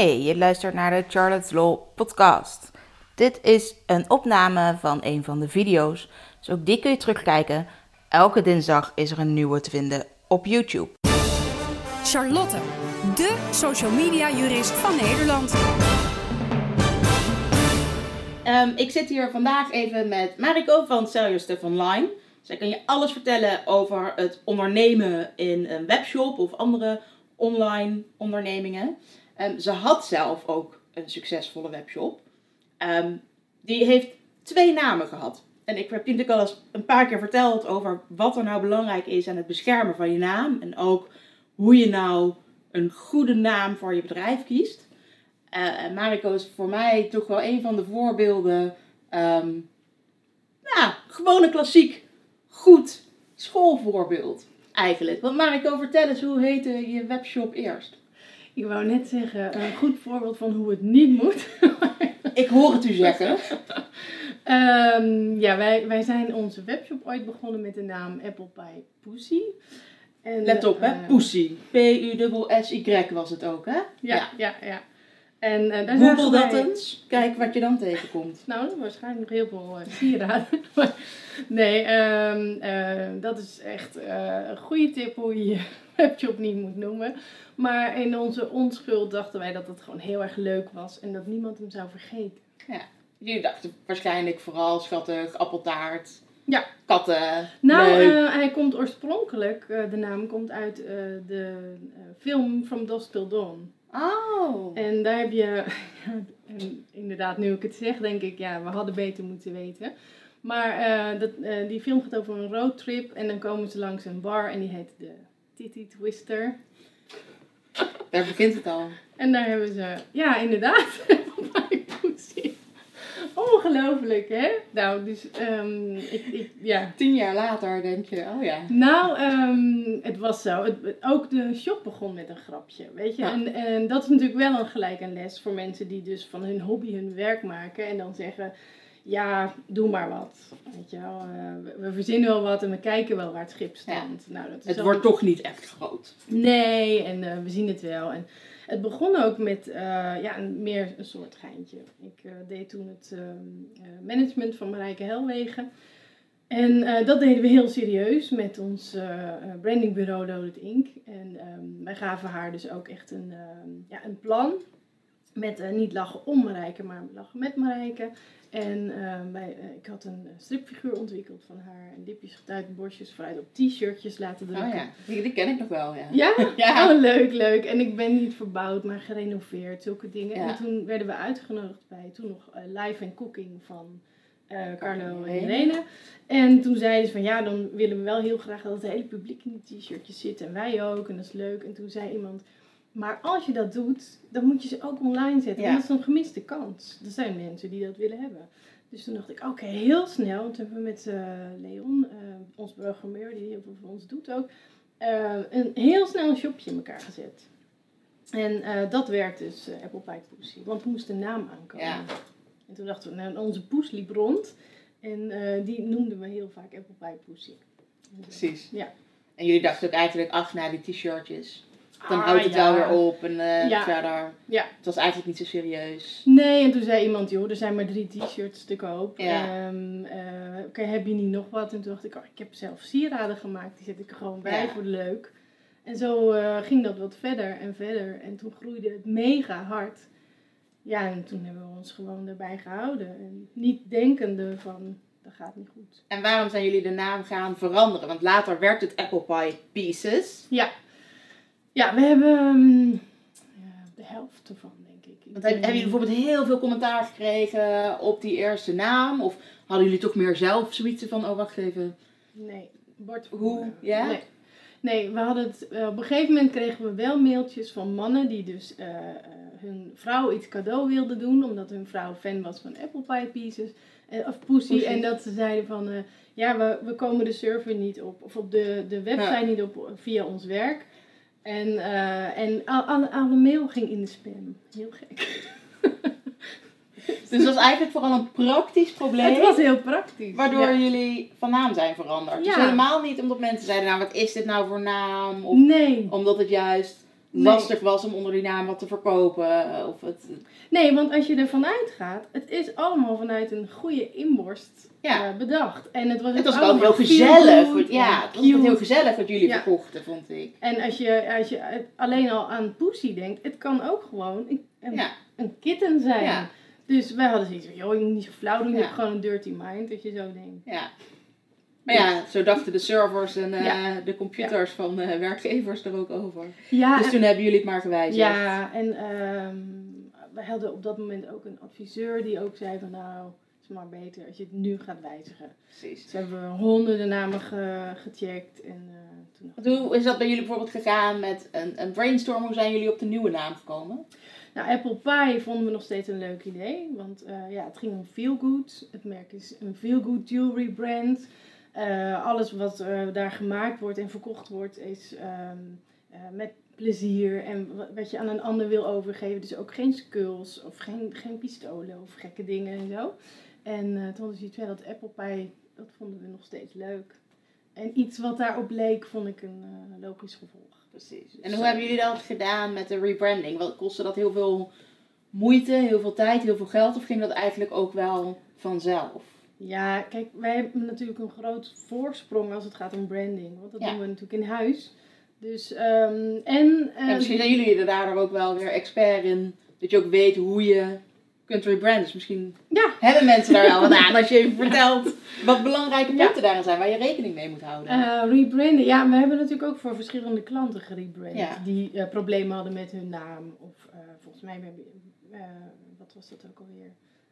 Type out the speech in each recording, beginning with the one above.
Hey, je luistert naar de Charlotte's Law podcast. Dit is een opname van een van de video's, dus ook die kun je terugkijken. Elke dinsdag is er een nieuwe te vinden op YouTube. Charlotte, de social media jurist van Nederland. Ehm, ik zit hier vandaag even met Mariko van Sell Your Stuff Online. Zij kan je alles vertellen over het ondernemen in een webshop of andere online ondernemingen. Ehm, ze had zelf ook een succesvolle webshop. Ehm, die heeft twee namen gehad. En ik heb natuurlijk al eens een paar keer verteld over wat er nou belangrijk is aan het beschermen van je naam. En ook hoe je nou een goede naam voor je bedrijf kiest. Uh, en Mariko is voor mij toch wel een van de voorbeelden. Um, ja, gewoon een klassiek, goed schoolvoorbeeld eigenlijk. Want Mariko, vertel eens, hoe heette je webshop eerst? Ik wou net zeggen, een goed voorbeeld van hoe het niet moet. Ik hoor het u zeggen. um, ja, wij, wij zijn onze webshop ooit begonnen met de naam Apple Pie Pussy. En, Let op, hè? Uh, Pussy. P-U-S-S-Y was het ook, hè? Ja, ja, ja. ja. En, uh, daar Google dat eens. Kijk wat je dan tegenkomt. Nou, waarschijnlijk nog heel veel uh, sieraden. nee, um, uh, dat is echt een goede tip hoe je je webshop niet moet noemen. Maar in onze onschuld dachten wij dat het gewoon heel erg leuk was en dat niemand hem zou vergeten. Ja, jullie dachten waarschijnlijk vooral schattig, appeltaart. Ja. Katten. Nou, uh, hij komt oorspronkelijk, uh, de naam komt uit uh, de film From Dusk Till Dawn. Oh. En daar heb je, en inderdaad, nu ik het zeg, denk ik, ja, we hadden beter moeten weten. Maar dat, die film gaat over een roadtrip en dan komen ze langs een bar en die heet de Titty Twister. Daar begint het al. En daar hebben ze, ja, inderdaad, Ongelooflijk, hè? Nou, dus um, ik, ik, ja. Tien jaar later denk je, oh ja. Nou, um, het was zo. Het, ook de shop begon met een grapje, weet je. Ja. En, en dat is natuurlijk wel een gelijk een les voor mensen die dus van hun hobby hun werk maken. En dan zeggen, ja, doe maar wat. Weet je wel, uh, we, we, verzinnen wel wat en we kijken wel waar het schip staat. Ja. Nou, dat is het wordt toch niet echt groot. Nee, en uh, we zien het wel. En het begon ook met uh, ja, meer een soort geintje. Ik uh, deed toen het uh, management van Marijke Helwegen. En dat deden we heel serieus met ons brandingbureau Loaded Inc. En um, wij gaven haar dus ook echt een, ja, een plan. Met niet lachen om Marijke, maar lachen met Marijke. En uh, wij, uh, ik had een stripfiguur ontwikkeld van haar. En dipjes getuigd, borstjes vooruit op t-shirtjes laten drukken. Oh ja, die, die, ken ik nog wel, ja. Ja? ja? Oh, leuk, leuk. En ik ben niet verbouwd, maar gerenoveerd, zulke dingen. Ja. En toen werden we uitgenodigd bij toen nog uh, Live and Cooking van Carlo en Irene. En toen zeiden ze van, ja, dan willen we wel heel graag dat het hele publiek in die t-shirtjes zit. En wij ook, en dat is leuk. En toen zei iemand... Maar als je dat doet, dan moet je ze ook online zetten. Ja. Want dat is een gemiste kans. Er zijn mensen die dat willen hebben. Dus toen dacht ik, oké, okay, heel snel. Want toen hebben we met uh, Leon, uh, ons programmeur, die heel veel voor ons doet ook, uh, een heel snel een shopje in elkaar gezet. En dat werd dus Apple Pie Pussy. Want er moest een naam aankomen. Ja. En toen dachten we, nou, onze poes liep rond. En die noemden we heel vaak Apple Pie Pussy. Precies. Ja. En jullie dachten ook eigenlijk, ach, naar die t-shirtjes. Dan ah, houdt het ja. wel weer op en uh, ja. verder. Ja. Het was eigenlijk niet zo serieus. Nee, en toen zei iemand, joh, er zijn maar drie t-shirts te koop. Ja. Um, uh, Oké, okay, heb je niet nog wat? En toen dacht ik, oh, ik heb zelf sieraden gemaakt. Die zet ik er gewoon bij voor leuk. En zo uh, ging dat wat verder en verder. En toen groeide het mega hard. Ja, en toen hebben we ons gewoon erbij gehouden. En niet denkende van, dat gaat niet goed. En waarom zijn jullie de naam gaan veranderen? Want later werd het Apple Pie Pieces. Ja. Ja, we hebben um, ja, de helft ervan, denk ik. Want heb, hebben jullie bijvoorbeeld heel veel commentaar gekregen op die eerste naam? Of hadden jullie toch meer zelf zoiets van, oh wacht even. Nee, Bart. Hoe? Ja? Nee. nee, we hadden het, uh, op een gegeven moment kregen we wel mailtjes van mannen die dus uh, uh, hun vrouw iets cadeau wilden doen. Omdat hun vrouw fan was van Apple Pie Pieces. of Pussy. Pussy. En dat ze zeiden van, ja, we, we komen de server niet op. Of op de, de website Ja. niet op via ons werk. En, uh, en al- alle, alle mail ging in de spam. Heel gek. Dus dat was eigenlijk vooral een praktisch probleem. Het was heel praktisch. Waardoor ja. jullie van naam zijn veranderd. Dus Ja. helemaal niet omdat mensen zeiden, nou wat is dit nou voor naam? Of Nee. omdat het juist lastig was om onder die naam wat te verkopen. eh, Of het, Nee, want als je ervan uitgaat, het is allemaal vanuit een goede inborst Ja. eh, bedacht. En het was, het ook was wel heel gezellig. wat- Ja, het was heel gezellig wat jullie Ja. verkochten, vond ik. En als je, als je alleen al aan Pussy denkt, het kan ook gewoon een, een, Ja. een kitten zijn. Dus wij hadden zoiets van, joh, je moet niet zo flauw doen, je hebt gewoon een dirty mind, als je zo denkt. Ja. Maar ja, zo dachten de servers en eh, Ja. de computers van eh, werkgevers er ook over. Ja, Dus toen hebben jullie het maar gewijzigd. Ja, en ehm we hadden op dat moment ook een adviseur die ook zei van nou, het is maar beter als je het nu gaat wijzigen. Precies. Dus hebben we honderden namen ge- gecheckt en eh, toen Hoe is dat bij jullie bijvoorbeeld gegaan met een, een brainstorm? Hoe zijn jullie op de nieuwe naam gekomen? Nou, Apple Pie vonden we nog steeds een leuk idee. Want ja, het ging om Feel Good. Het merk is een Feel Good jewelry brand. Eh, alles wat eh, daar gemaakt wordt en verkocht wordt is ehm, eh, met plezier. En wa- wat je aan een ander wil overgeven. Dus ook geen skulls of geen, geen pistolen of gekke dingen en zo. En toen ze iets dat Apple Pie, dat vonden we nog steeds leuk. En iets wat daarop leek, vond ik een logisch gevolg. Precies. En hoe hebben jullie dat gedaan met de rebranding? Wat kostte dat heel veel moeite, heel veel tijd, heel veel geld? Of ging dat eigenlijk ook wel vanzelf? Ja, kijk, wij hebben natuurlijk een groot voorsprong als het gaat om branding. Want dat Ja. doen we natuurlijk in huis. Dus, ehm, en... eh, En misschien zijn jullie er daardoor ook wel weer expert in. Dat je ook weet hoe je kunt rebranden. Dus misschien Ja. hebben mensen daar wel wat aan als je even vertelt wat belangrijke punten daarin zijn waar je rekening mee moet houden. eh, rebranden. Ja, we hebben natuurlijk ook voor verschillende klanten gerebrand. Ja. Die eh, problemen hadden met hun naam. Of volgens mij, eh, wat was dat ook alweer?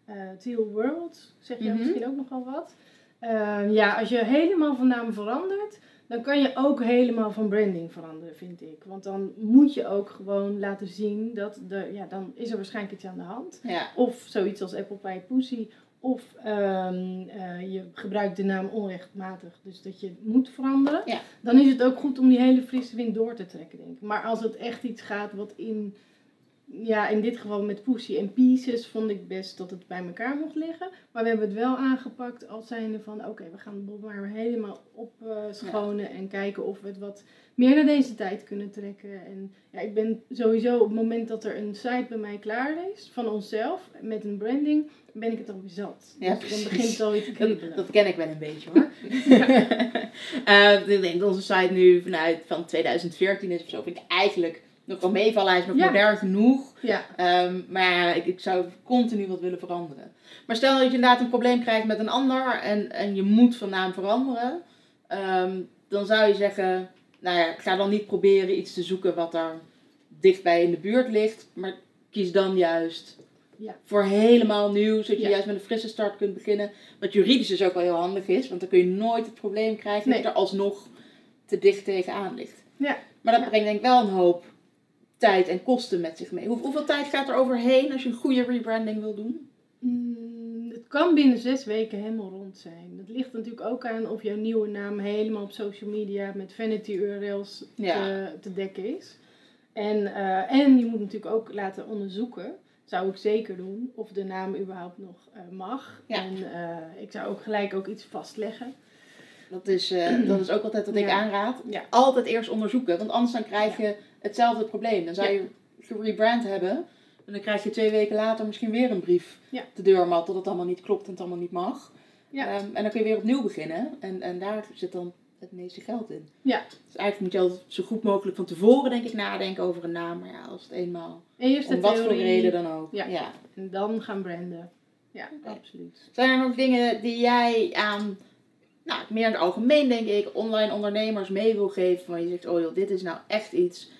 Eh Teal World, zeg je Mhm. misschien ook nogal wat. Eh, ja, als je helemaal van naam verandert, dan kan je ook helemaal van branding veranderen, vind ik. Want dan moet je ook gewoon laten zien dat, de, ja, dan is er waarschijnlijk iets aan de hand. Ja. Of zoiets als Apple Pie Pussy. Of ehm, eh, je gebruikt de naam onrechtmatig, dus dat je het moet veranderen. Ja. Dan is het ook goed om die hele frisse wind door te trekken, denk ik. Maar als het echt iets gaat wat in, ja, in dit geval met Pussy en Pieces, vond ik best dat het bij elkaar mocht liggen. Maar we hebben het wel aangepakt als zijnde van, oké, we gaan de boel maar helemaal opschonen en kijken of we het wat meer naar deze tijd kunnen trekken. En ja, ik ben sowieso op het moment dat er een site bij mij klaar is, van onszelf, met een branding, ben ik het alweer zat. Ja, dus dan begint het alweer te kriebelen. dat ken ik wel een beetje hoor. Eh, ik denk dat onze site nu vanuit van 2014 is of zo. Vind ik eigenlijk nog wel meevallen. Hij is nog Ja. modern genoeg. Ja, Ehm, maar ik, ik zou continu wat willen veranderen. Maar stel dat je inderdaad een probleem krijgt met een ander en, en je moet van naam veranderen. ehm, dan zou je zeggen, nou ja, ga dan niet proberen iets te zoeken wat daar dichtbij in de buurt ligt. Maar kies dan juist Ja. voor helemaal nieuw, zodat je Ja. juist met een frisse start kunt beginnen. Wat juridisch dus ook wel heel handig is, want dan kun je nooit het probleem krijgen Nee. dat je er alsnog te dicht tegenaan ligt. Ja. Maar dat brengt denk ik wel een hoop tijd en kosten met zich mee. Hoe, hoeveel tijd gaat er overheen als je een goede rebranding wil doen? Mm, het kan binnen zes weken helemaal rond zijn. Dat ligt natuurlijk ook aan of jouw nieuwe naam helemaal op social media met vanity URL's Ja. te, te dekken is. En, eh, en je moet natuurlijk ook laten onderzoeken, zou ik zeker doen, of de naam überhaupt nog eh, mag. Ja. En eh, ik zou ook gelijk ook iets vastleggen. Dat is, dat is ook altijd wat ik aanraad. Ja. Altijd eerst onderzoeken, want anders dan krijg je hetzelfde probleem. Dan zou je gerebrand hebben en dan krijg je twee weken later misschien weer een brief Ja. de deur mat dat het allemaal niet klopt en het allemaal niet mag. Ja. Ehm, en dan kun je weer opnieuw beginnen en, en daar zit dan het meeste geld in. Ja. Dus eigenlijk moet je altijd zo goed mogelijk van tevoren denk ik nadenken over een naam. Maar ja, als het eenmaal, Eerst om wat voor reden dan ook. Ja. ja. en dan gaan branden. Ja, absoluut. Zijn er nog dingen die jij aan, nou, meer in het algemeen denk ik, online ondernemers mee wil geven? Waar je zegt, oh joh, dit is nou echt iets.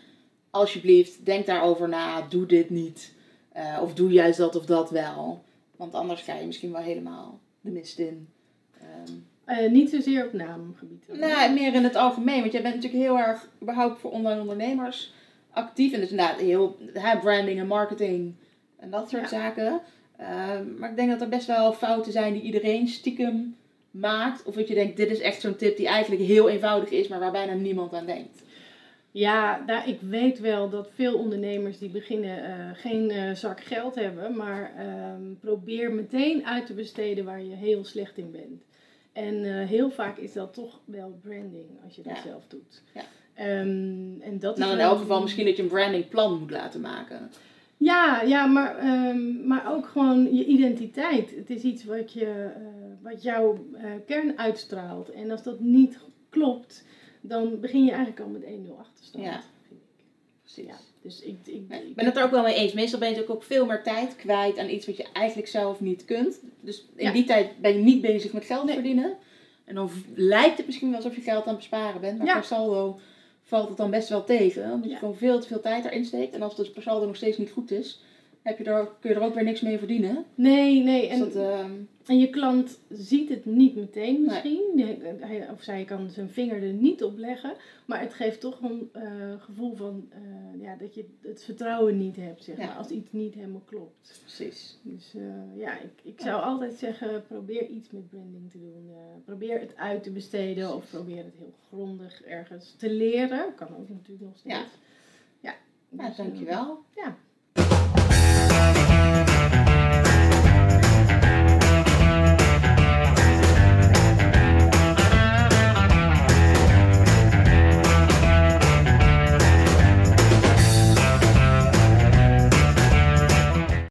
Alsjeblieft, denk daarover na. Doe dit niet. Eh, of doe juist dat of dat wel. Want anders ga je misschien wel helemaal de mist in. Ehm, Eh, niet zozeer op naamgebied. nou, meer in het algemeen. Want jij bent natuurlijk heel erg, überhaupt voor online ondernemers, actief. En dus inderdaad heel branding en marketing en dat soort Ja. zaken. Ehm, maar ik denk dat er best wel fouten zijn die iedereen stiekem maakt. Of dat je denkt, dit is echt zo'n tip die eigenlijk heel eenvoudig is, maar waar bijna niemand aan denkt. Ja, ik weet wel dat veel ondernemers die beginnen eh, geen eh, zak geld hebben, maar ehm, probeer meteen uit te besteden waar je heel slecht in bent. En eh, heel vaak is dat toch wel branding als je dat Ja. zelf doet. Ja. Ehm, en dat nou, is in elk geval misschien dat je een brandingplan moet laten maken. Ja, ja maar, ehm, maar ook gewoon je identiteit. Het is iets wat, je, wat jouw kern uitstraalt. En als dat niet klopt, dan begin je eigenlijk al met 1-0 achterstand. Ja. vind ik. Precies. Ja, dus ik, ik, ben het er ook wel mee eens. Meestal ben je natuurlijk ook veel meer tijd kwijt aan iets wat je eigenlijk zelf niet kunt. Dus in Ja. die tijd ben je niet bezig met geld Nee. verdienen. En dan lijkt het misschien wel alsof je geld aan het besparen bent. Maar Ja. per saldo valt het dan best wel tegen. Omdat je gewoon veel te veel tijd erin steekt. En als het per saldo nog steeds niet goed is, heb je er, kun je er ook weer niks mee verdienen. Nee, nee. Dus En, dat, ehm, en je klant ziet het niet meteen misschien. Hij of zij kan zijn vinger er niet op leggen. Maar het geeft toch een eh, gevoel van eh, ja, dat je het vertrouwen niet hebt, zeg Ja. maar. Als iets niet helemaal klopt. precies. Dus eh, ja, ik, ik zou altijd zeggen, probeer iets met branding te doen. Probeer het uit te besteden of probeer het heel grondig ergens te leren. Kan ook natuurlijk nog steeds. Ja. Ja, Nou, dus, dankjewel. Ja,